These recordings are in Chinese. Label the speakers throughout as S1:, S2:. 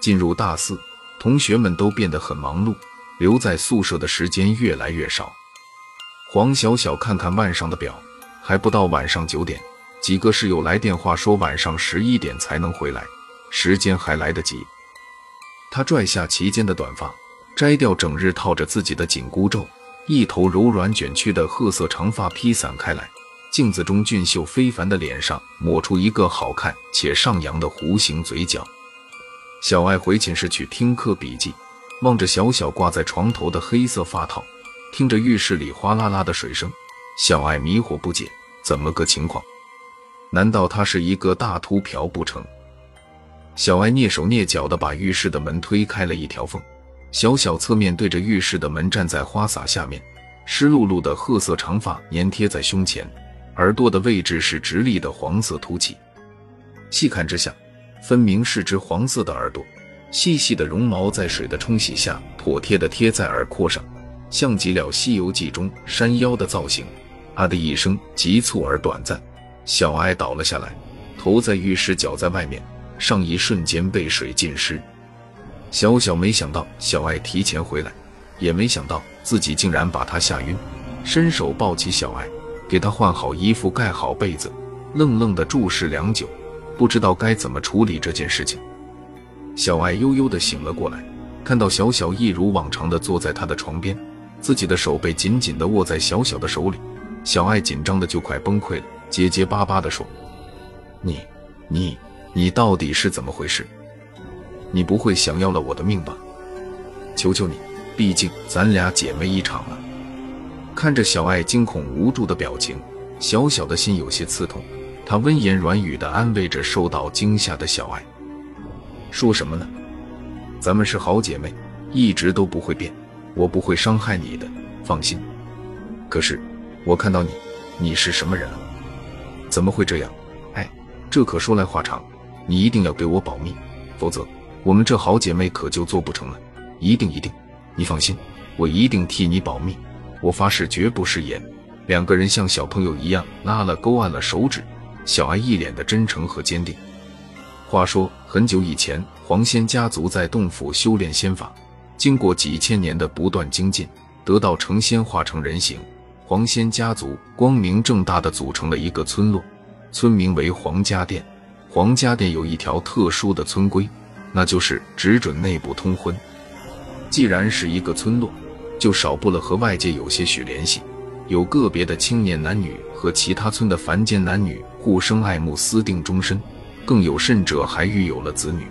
S1: 进入大四，同学们都变得很忙碌，留在宿舍的时间越来越少。黄小小看看腕上的表，还不到晚上九点，几个室友来电话说晚上十一点才能回来，时间还来得及。他拽下齐肩的短发，摘掉整日套着自己的紧箍咒，一头柔软卷曲的褐色长发披散开来。镜子中俊秀非凡的脸上抹出一个好看且上扬的弧形嘴角。小爱回寝室去听课笔记，望着小小挂在床头的黑色发套，听着浴室里哗啦啦的水声，小爱迷惑不解，怎么个情况？难道他是一个大秃瓢不成？小爱蹑手蹑脚地把浴室的门推开了一条缝，小小侧面对着浴室的门站在花洒下面，湿漉漉的褐色长发粘贴在胸前。耳朵的位置是直立的黄色凸起，细看之下，分明是只黄色的耳朵，细细的绒毛在水的冲洗下妥帖的贴在耳廓上，像极了《西游记》中山妖的造型。啊的一声急促而短暂，小艾倒了下来，头在浴室，脚在外面，上衣瞬间被水浸湿。小小没想到小艾提前回来，也没想到自己竟然把他吓晕，伸手抱起小艾。给他换好衣服，盖好被子，愣愣地注视良久，不知道该怎么处理这件事情。小艾悠悠地醒了过来，看到小小一如往常地坐在他的床边，自己的手被紧紧地握在小小的手里，小艾紧张的就快崩溃了，结结巴巴地说：“你、你、你到底是怎么回事？你不会想要了我的命吧？求求你，毕竟咱俩姐妹一场啊！”看着小爱惊恐无助的表情，小小的心有些刺痛。他温言软语地安慰着受到惊吓的小爱：“说什么呢？咱们是好姐妹，一直都不会变，我不会伤害你的，放心。可是我看到你，你是什么人啊？怎么会这样？哎，这可说来话长，你一定要给我保密，否则我们这好姐妹可就做不成了。一定一定，你放心，我一定替你保密。”我发誓绝不食言。两个人像小朋友一样拉了勾，按了手指。小艾一脸的真诚和坚定。话说很久以前，黄仙家族在洞府修炼仙法，经过几千年的不断精进，得到成仙化成人形。黄仙家族光明正大的组成了一个村落，村名为黄家店。黄家店有一条特殊的村规，那就是只准内部通婚。既然是一个村落。就少不了和外界有些许联系，有个别的青年男女和其他村的凡间男女互生爱慕，私定终身，更有甚者还育有了子女。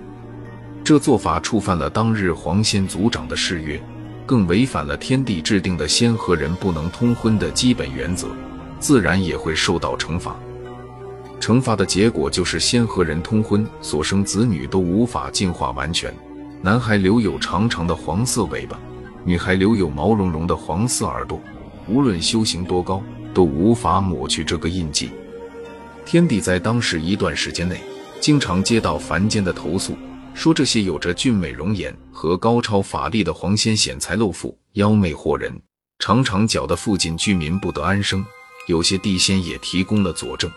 S1: 这做法触犯了当日黄仙族长的誓约，更违反了天地制定的仙和人不能通婚的基本原则，自然也会受到惩罚。惩罚的结果就是仙和人通婚所生子女都无法进化完全，男孩留有长长的黄色尾巴。女孩留有毛茸茸的黄色耳朵，无论修行多高，都无法抹去这个印记。天帝在当时一段时间内，经常接到凡间的投诉，说这些有着俊美容颜和高超法力的黄仙显财露富，妖媚惑人，常常搅得附近居民不得安生。有些地仙也提供了佐证。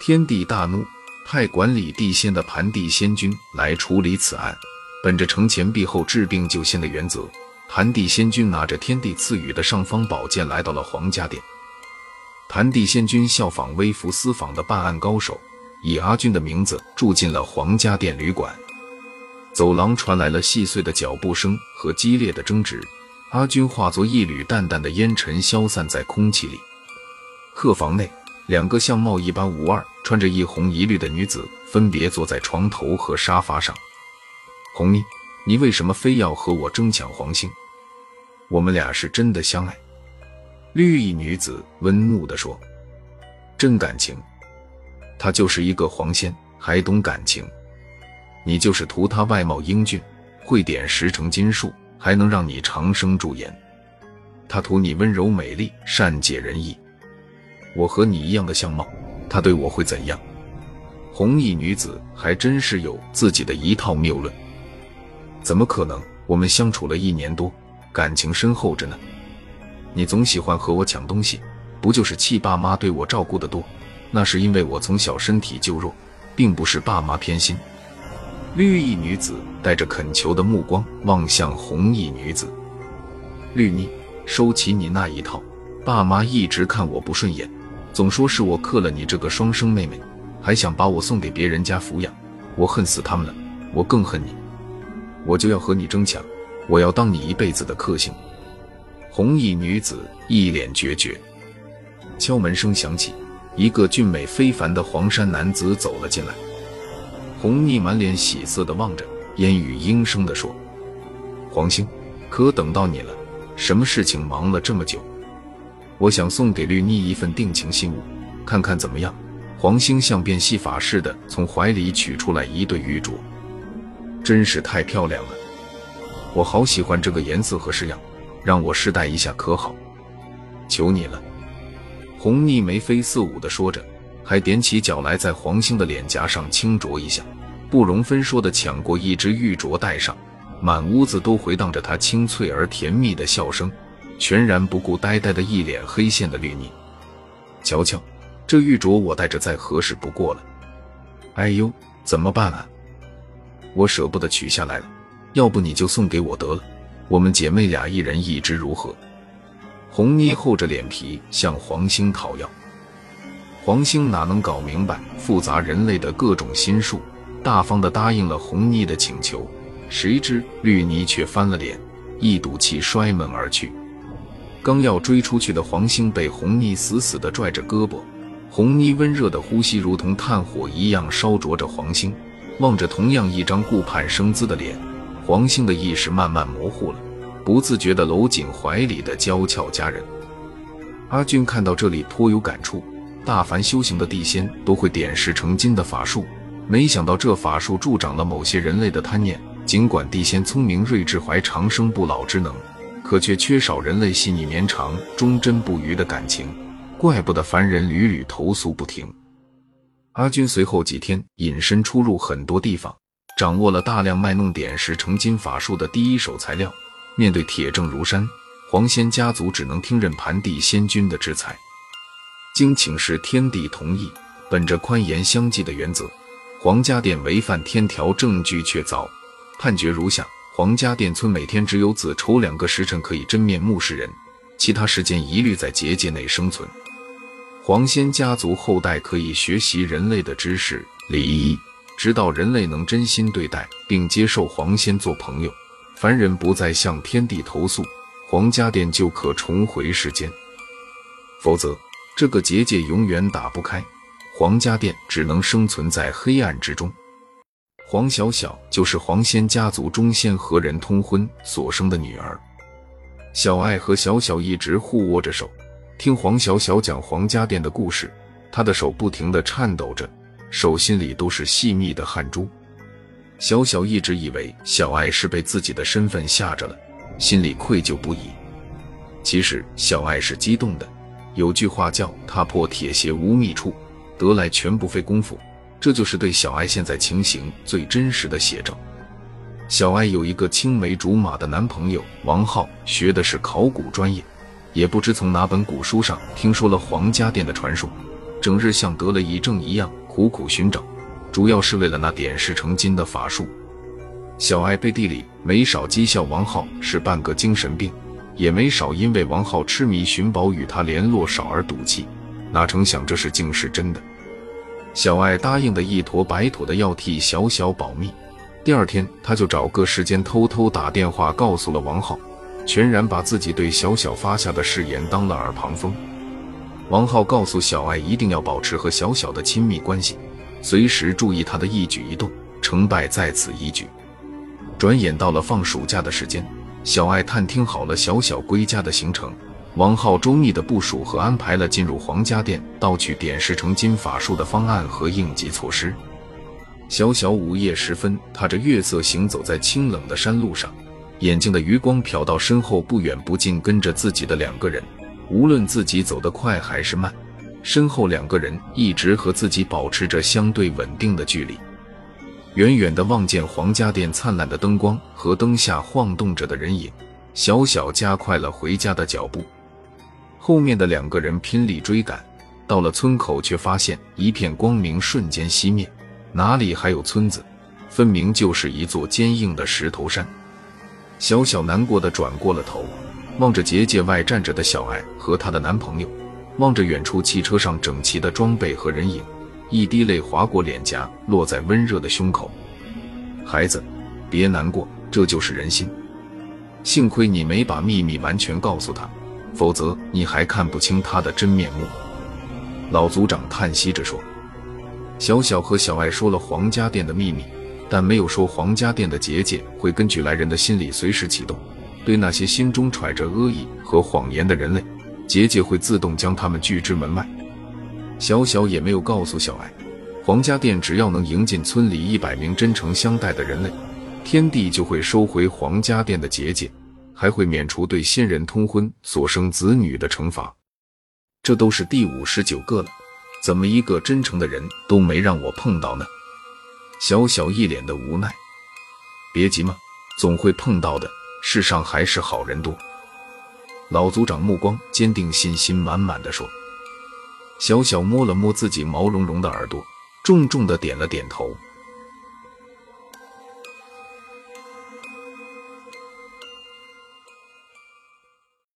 S1: 天帝大怒，派管理地仙的盘地仙君来处理此案，本着惩前毖后、治病救仙的原则。盘地仙君拿着天地赐予的尚方宝剑来到了皇家殿。盘地仙君效仿微服私访的办案高手，以阿军的名字住进了皇家殿旅馆。走廊传来了细碎的脚步声和激烈的争执，阿军化作一缕淡淡的烟尘消散在空气里。客房内，两个相貌一般无二、穿着一红一绿的女子分别坐在床头和沙发上。红衣。你为什么非要和我争抢黄星？我们俩是真的相爱。绿衣女子温怒地说：“真感情？他就是一个黄仙，还懂感情？你就是图他外貌英俊，会点十成金术，还能让你长生驻颜。他图你温柔美丽，善解人意。我和你一样的相貌，他对我会怎样？”红衣女子还真是有自己的一套谬论。怎么可能？我们相处了一年多，感情深厚着呢。你总喜欢和我抢东西，不就是气爸妈对我照顾的多？那是因为我从小身体就弱，并不是爸妈偏心。绿衣女子带着恳求的目光望向红衣女子。绿妮，收起你那一套。爸妈一直看我不顺眼，总说是我克了你这个双生妹妹，还想把我送给别人家抚养。我恨死他们了，我更恨你。我就要和你争抢，我要当你一辈子的克星。红衣女子一脸决绝。敲门声响起，一个俊美非凡的黄衫男子走了进来。红妮满脸喜色地望着，烟雨阴声地说：“黄星，可等到你了。什么事情忙了这么久？我想送给绿妮一份定情信物，看看怎么样？”黄星像变戏法似的从怀里取出来一对玉镯，真是太漂亮了！我好喜欢这个颜色和式样，让我试戴一下可好？求你了！红腻眉飞色舞地说着。还踮起脚来，在黄兴的脸颊上轻啄一下，不容分说的抢过一只玉镯戴上，满屋子都回荡着他清脆而甜蜜的笑声，全然不顾呆呆的一脸黑线的绿腻。瞧瞧，这玉镯我戴着再合适不过了。哎呦，怎么办啊？我舍不得取下来了，要不你就送给我得了，我们姐妹俩一人一只如何？红妮厚着脸皮向黄兴讨要。黄兴哪能搞明白复杂人类的各种心术，大方的答应了红妮的请求。谁知绿妮却翻了脸，一赌气摔门而去。刚要追出去的黄兴被红妮死死地拽着胳膊，红妮温热的呼吸如同炭火一样烧灼着黄兴。望着同样一张顾盼生姿的脸，黄兴的意识慢慢模糊了，不自觉地搂紧怀里的娇俏佳人。阿俊看到这里颇有感触。大凡修行的地仙都会点石成金的法术，没想到这法术助长了某些人类的贪念。尽管地仙聪明睿智，怀长生不老之能，可却缺少人类细腻绵长、忠贞不渝的感情，怪不得凡人屡屡投诉不停。阿军随后几天隐身出入很多地方，掌握了大量卖弄点石成金法术的第一手材料。面对铁证如山，黄仙家族只能听任盘地仙君的制裁。经请示天帝同意，本着宽严相济的原则，黄家店违犯天条，证据确凿，判决如下：黄家店村每天只有子丑两个时辰可以真面目示人，其他时间一律在结界内生存。黄仙家族后代可以学习人类的知识礼仪，直到人类能真心对待并接受黄仙做朋友，凡人不再向天地投诉，皇家店就可重回世间，否则。这个结界永远打不开，黄家店只能生存在黑暗之中。黄小小就是黄仙家族中仙和人通婚所生的女儿。小爱和小小一直互握着手，听黄小小讲黄家店的故事，她的手不停地颤抖着，手心里都是细密的汗珠。小小一直以为小爱是被自己的身份吓着了，心里愧疚不已。其实小爱是激动的。有句话叫“踏破铁鞋无觅处，得来全不费工夫”，这就是对小爱现在情形最真实的写照。小爱有一个青梅竹马的男朋友王浩，学的是考古专业，也不知从哪本古书上听说了黄家店的传说，整日像得了一症一样苦苦寻找，主要是为了那点石成金的法术。小爱背地里没少讥笑王浩是半个精神病。也没少因为王浩痴迷寻宝与他联络少而赌气，哪成想这事竟是真的。小爱答应的一坨白土的要替小小保密，第二天他就找个时间偷偷打电话告诉了王浩，全然把自己对小小发下的誓言当了耳旁风。王浩告诉小爱一定要保持和小小的亲密关系，随时注意他的一举一动，成败在此一举。转眼到了放暑假的时间。小爱探听好了小小归家的行程，王浩周密的部署和安排了进入皇家店盗取点石成金法术的方案和应急措施。小小午夜时分，踏着月色行走在清冷的山路上，眼睛的余光瞟到身后不远不近跟着自己的两个人，无论自己走得快还是慢，身后两个人一直和自己保持着相对稳定的距离。远远地望见皇家店灿烂的灯光和灯下晃动着的人影，小小加快了回家的脚步。后面的两个人拼力追赶，到了村口却发现一片光明瞬间熄灭，哪里还有村子？分明就是一座坚硬的石头山。小小难过的转过了头，望着结界外站着的小艾和她的男朋友，望着远处汽车上整齐的装备和人影，一滴泪划过脸颊，落在温热的胸口。孩子，别难过，这就是人心。幸亏你没把秘密完全告诉他，否则你还看不清他的真面目。老族长叹息着说：“小小和小艾说了皇家殿的秘密。”但没有说皇家殿的结界会根据来人的心理随时启动，对那些心中揣着恶意和谎言的人类，结界会自动将他们拒之门外。小小也没有告诉小艾，皇家殿只要能迎进村里一百名真诚相待的人类，天帝就会收回皇家殿的结界，还会免除对新人通婚所生子女的惩罚。这都是第五十九个了，怎么一个真诚的人都没让我碰到呢？小小一脸的无奈，别急嘛，总会碰到的。世上还是好人多。老族长目光坚定，信心满满的说。小小摸了摸自己毛茸茸的耳朵，重重的点了点头。